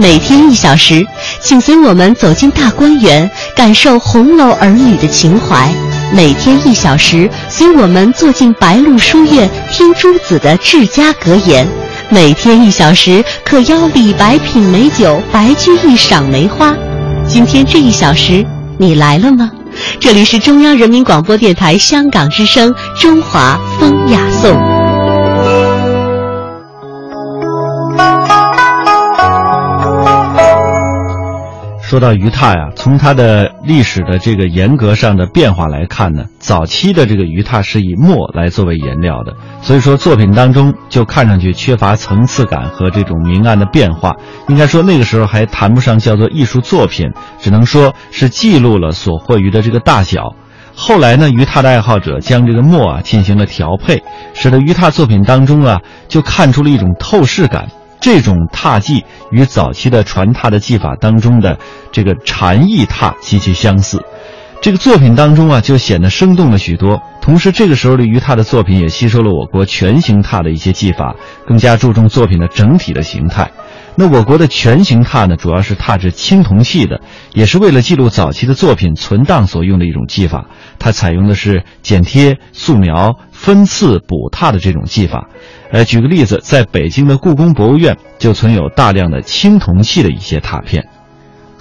每天一小时，请随我们走进大观园，感受红楼儿女的情怀。每天一小时，随我们坐进白鹿书院，听朱子的治家格言。每天一小时，可邀李白品美酒，白居易赏梅花。今天这一小时，你来了吗？这里是中央人民广播电台香港之声《中华风雅颂》。说到鱼拓呀，从它的历史的这个严格上的变化来看呢，早期的这个鱼拓是以墨来作为颜料的，所以说作品当中就看上去缺乏层次感和这种明暗的变化。应该说那个时候还谈不上叫做艺术作品，只能说是记录了所获鱼的这个大小。后来呢，鱼拓的爱好者将这个墨啊进行了调配，使得鱼拓作品当中啊就看出了一种透视感。这种踏技与早期的传踏的技法当中的这个禅意踏极其相似，这个作品当中啊就显得生动了许多。同时，这个时候的于拓的作品也吸收了我国全形踏的一些技法，更加注重作品的整体的形态。那我国的全形拓呢，主要是拓制青铜器的，也是为了记录早期的作品存档所用的一种技法。它采用的是剪贴、素描、分次、补拓的这种技法。呃，举个例子，在北京的故宫博物院就存有大量的青铜器的一些拓片。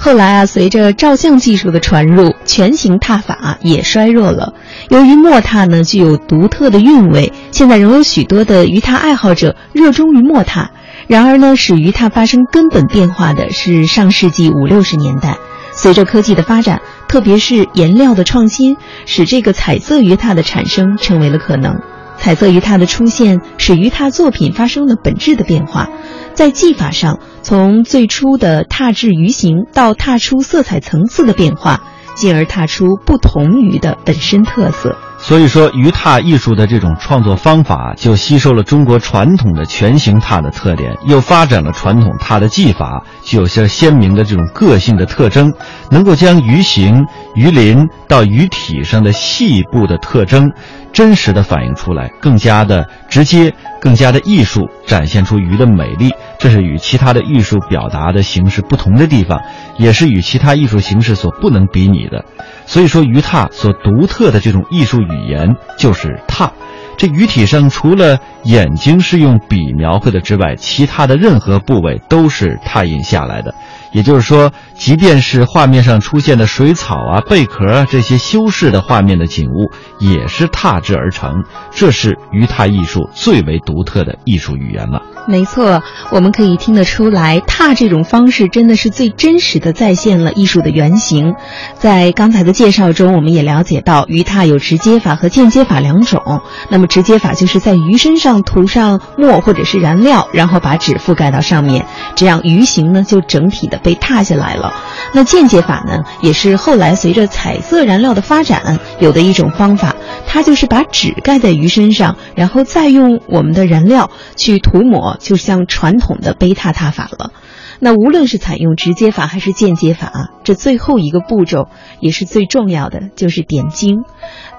后来啊，随着照相技术的传入，全形拓法也衰弱了。由于墨拓呢具有独特的韵味，现在仍有许多的鱼拓爱好者热衷于墨拓。然而呢，使鱼拓发生根本变化的是上世纪五六十年代，随着科技的发展，特别是颜料的创新，使这个彩色鱼拓的产生成为了可能。彩色鱼拓的出现，使鱼拓作品发生了本质的变化，在技法上，从最初的踏制鱼形到踏出色彩层次的变化，进而踏出不同鱼的本身特色。所以说，鱼踏艺术的这种创作方法，就吸收了中国传统的全形踏的特点，又发展了传统踏的技法，具有些鲜明的这种个性的特征，能够将鱼形、鱼鳞到鱼体上的细部的特征，真实的反映出来，更加的直接，更加的艺术，展现出鱼的美丽。这是与其他的艺术表达的形式不同的地方，也是与其他艺术形式所不能比拟的。所以说，鱼拓所独特的这种艺术语言就是拓。这鱼体上除了眼睛是用笔描绘的之外，其他的任何部位都是拓印下来的。也就是说，即便是画面上出现的水草啊、贝壳啊这些修饰的画面的景物，也是拓制而成。这是鱼拓艺术最为独特的艺术语言了。没错，我们可以听得出来，拓这种方式真的是最真实的再现了艺术的原型。在刚才的介绍中，我们也了解到，鱼拓有直接法和间接法两种。那么，直接法就是在鱼身上涂上墨或者是燃料，然后把纸覆盖到上面，这样鱼形呢就整体的被踏下来了。那间接法呢，也是后来随着彩色燃料的发展有的一种方法，它就是把纸盖在鱼身上，然后再用我们的燃料去涂抹。就像传统的背踏踏法了，那无论是采用直接法还是间接法，这最后一个步骤也是最重要的，就是点睛，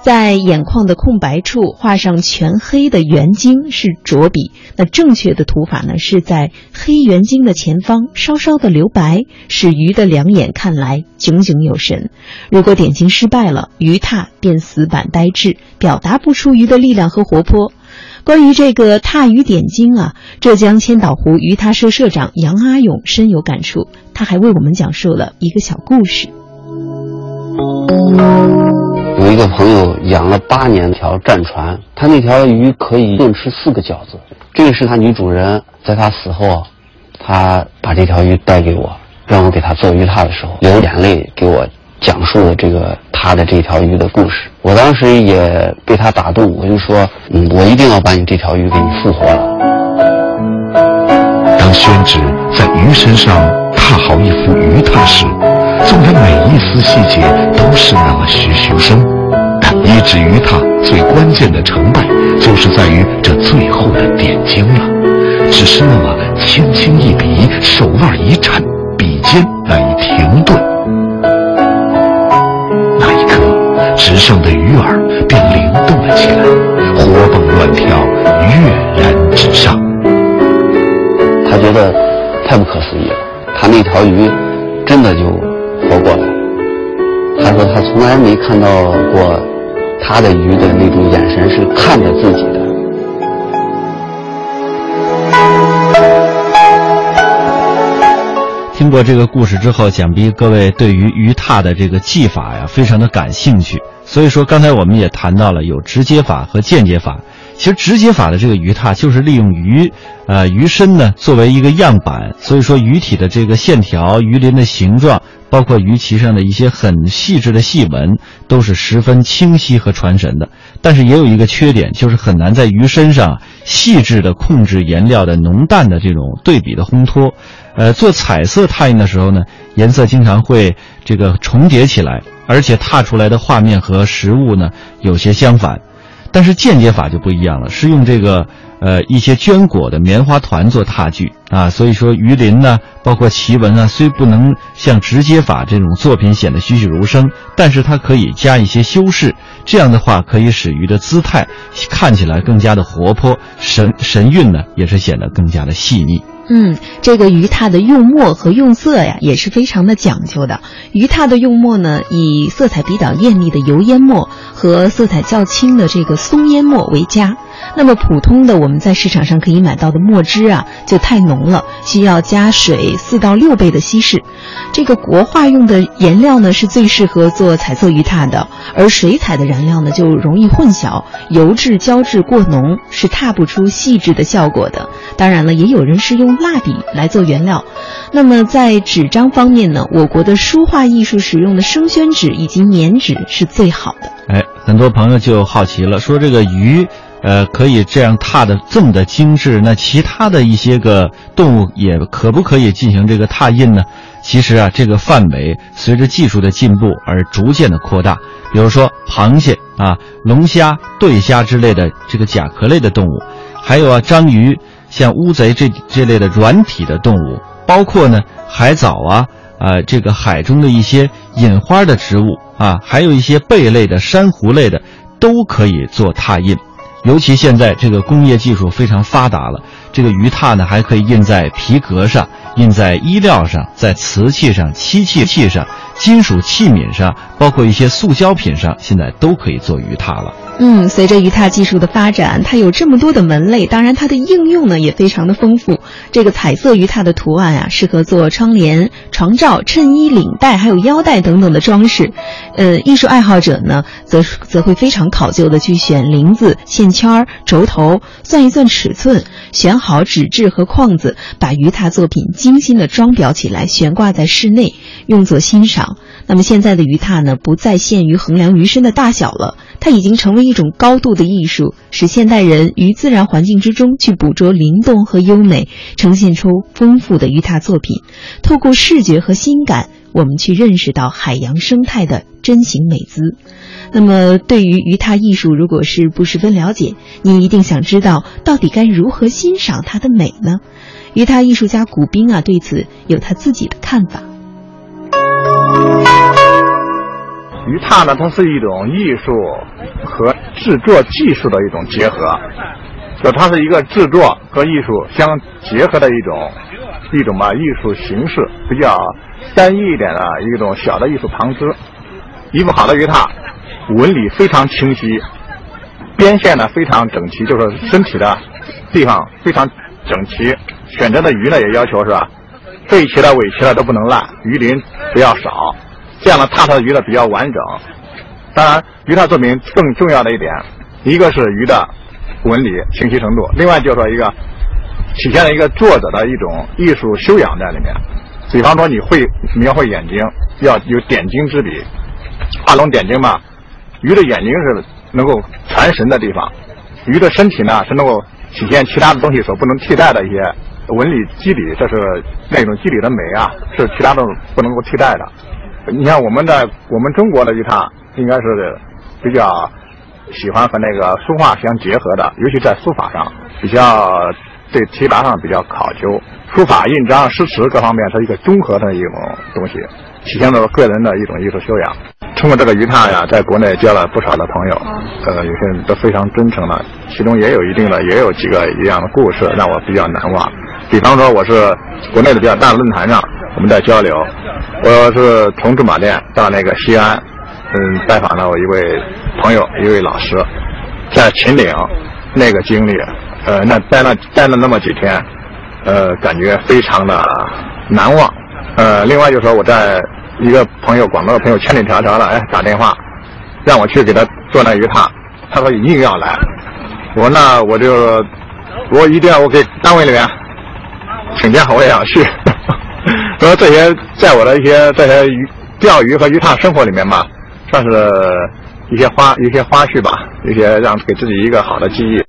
在眼眶的空白处画上全黑的圆睛是着笔，那正确的涂法呢是在黑圆睛的前方稍稍的留白，使鱼的两眼看来炯炯有神。如果点睛失败了，鱼踏便死板呆滞，表达不出鱼的力量和活泼。关于这个踏鱼点睛啊，浙江千岛湖鱼踏社社长杨阿勇深有感触，他还为我们讲述了一个小故事。有一个朋友养了八年条战船，他那条鱼可以顿吃四个饺子。这个是他女主人在他死后，他把这条鱼带给我，让我给他做鱼踏的时候，流眼泪给我。讲述了这个他的这条鱼的故事，我当时也被他打动，我就说，嗯，我一定要把你这条鱼给你复活了。当宣纸在鱼身上踏好一幅鱼拓时，纵然每一丝细节都是那么栩栩生，但一纸鱼拓最关键的成败，就是在于这最后的点睛了。只是那么轻轻一笔，手腕一颤，笔尖那一停顿。池上的鱼儿便灵动了起来，活蹦乱跳，跃然纸上。他觉得太不可思议了，他那条鱼真的就活过来。他说他从来没看到过他的鱼的那种眼神是看着自己的。听过这个故事之后，想必各位对于鱼踏的这个技法呀，非常的感兴趣。所以说，刚才我们也谈到了有直接法和间接法。其实直接法的这个鱼踏就是利用鱼，呃，鱼身呢作为一个样板，所以说鱼体的这个线条、鱼鳞的形状，包括鱼鳍上的一些很细致的细纹，都是十分清晰和传神的。但是也有一个缺点，就是很难在鱼身上细致的控制颜料的浓淡的这种对比的烘托。呃，做彩色拓印的时候呢，颜色经常会这个重叠起来，而且拓出来的画面和实物呢有些相反。但是间接法就不一样了，是用这个呃一些绢裹的棉花团做踏具啊，所以说鱼鳞呢，包括鳍纹啊，虽不能像直接法这种作品显得栩栩如生，但是它可以加一些修饰，这样的话可以使鱼的姿态看起来更加的活泼，神神韵呢也是显得更加的细腻。嗯，这个鱼拓的用墨和用色呀，也是非常的讲究的。鱼拓的用墨呢，以色彩比较艳丽的油烟墨和色彩较轻的这个松烟墨为佳。那么普通的我们在市场上可以买到的墨汁啊，就太浓了，需要加水四到六倍的稀释。这个国画用的颜料呢，是最适合做彩色鱼拓的，而水彩的燃料呢，就容易混淆，油质胶质过浓，是拓不出细致的效果的。当然了，也有人是用蜡笔来做原料。那么在纸张方面呢，我国的书画艺术使用的生宣纸以及粘纸是最好的。哎，很多朋友就好奇了，说这个鱼。呃，可以这样拓的这么的精致，那其他的一些个动物也可不可以进行这个拓印呢？其实啊，这个范围随着技术的进步而逐渐的扩大。比如说螃蟹啊、龙虾、对虾之类的这个甲壳类的动物，还有啊章鱼、像乌贼这这类的软体的动物，包括呢海藻啊、啊这个海中的一些隐花的植物啊，还有一些贝类的、珊瑚类的，都可以做拓印。尤其现在这个工业技术非常发达了，这个鱼拓呢还可以印在皮革上、印在衣料上、在瓷器上、漆器器上、金属器皿上，包括一些塑胶品上，现在都可以做鱼拓了。嗯，随着鱼拓技术的发展，它有这么多的门类，当然它的应用呢也非常的丰富。这个彩色鱼拓的图案啊，适合做窗帘、床罩、衬衣、领带，还有腰带等等的装饰。呃，艺术爱好者呢，则则会非常考究的去选林子、线圈、轴头，算一算尺寸，选好纸质和框子，把鱼拓作品精心的装裱起来，悬挂在室内，用作欣赏。那么现在的鱼拓呢，不再限于衡量鱼身的大小了，它已经成为一种高度的艺术，使现代人于自然环境之中去捕捉灵动和优美，呈现出丰富的鱼拓作品。透过视觉和心感，我们去认识到海洋生态的真形美姿。那么，对于鱼拓艺术，如果是不十分了解，你一定想知道到底该如何欣赏它的美呢？鱼拓艺术家古斌啊，对此有他自己的看法。鱼拓呢，它是一种艺术和制作技术的一种结合，就它是一个制作和艺术相结合的一种一种吧艺术形式，比较单一一点的一种小的艺术旁支。一幅好的鱼拓，纹理非常清晰，边线呢非常整齐，就是身体的地方非常整齐。选择的鱼呢也要求是吧，背鳍了、尾鳍了都不能烂，鱼鳞不要少。这样呢，踏出的鱼呢比较完整。当然，鱼拓作品更重要的一点，一个是鱼的纹理清晰程度，另外就是说一个体现了一个作者的一种艺术修养在里面。比方说，你会描绘眼睛，要有点睛之笔，画龙点睛嘛。鱼的眼睛是能够传神的地方，鱼的身体呢是能够体现其他的东西所不能替代的一些纹理肌理，这是那种肌理的美啊，是其他的不能够替代的。你像我们的我们中国的鱼拓，应该是比较喜欢和那个书画相结合的，尤其在书法上比较对题跋上比较考究，书法、印章、诗词各方面是一个综合的一种东西，体现了个人的一种艺术修养。通过这个鱼拓呀，在国内交了不少的朋友，呃，有些人都非常真诚的，其中也有一定的，也有几个一样的故事让我比较难忘。比方说，我是国内的比较大的论坛上。我们在交流。我是从驻马店到那个西安，嗯，拜访了我一位朋友，一位老师，在秦岭那个经历，呃，那待了待了那么几天，呃，感觉非常的难忘。呃，另外就是说我在一个朋友广东的朋友千里迢迢的哎打电话，让我去给他做那一趟，他说一定要来。我说那我就我一定要我给单位里面请假，我也想去。所以这些在我的一些这些鱼钓鱼和鱼塘生活里面吧，算是一些花一些花絮吧，一些让给自己一个好的记忆。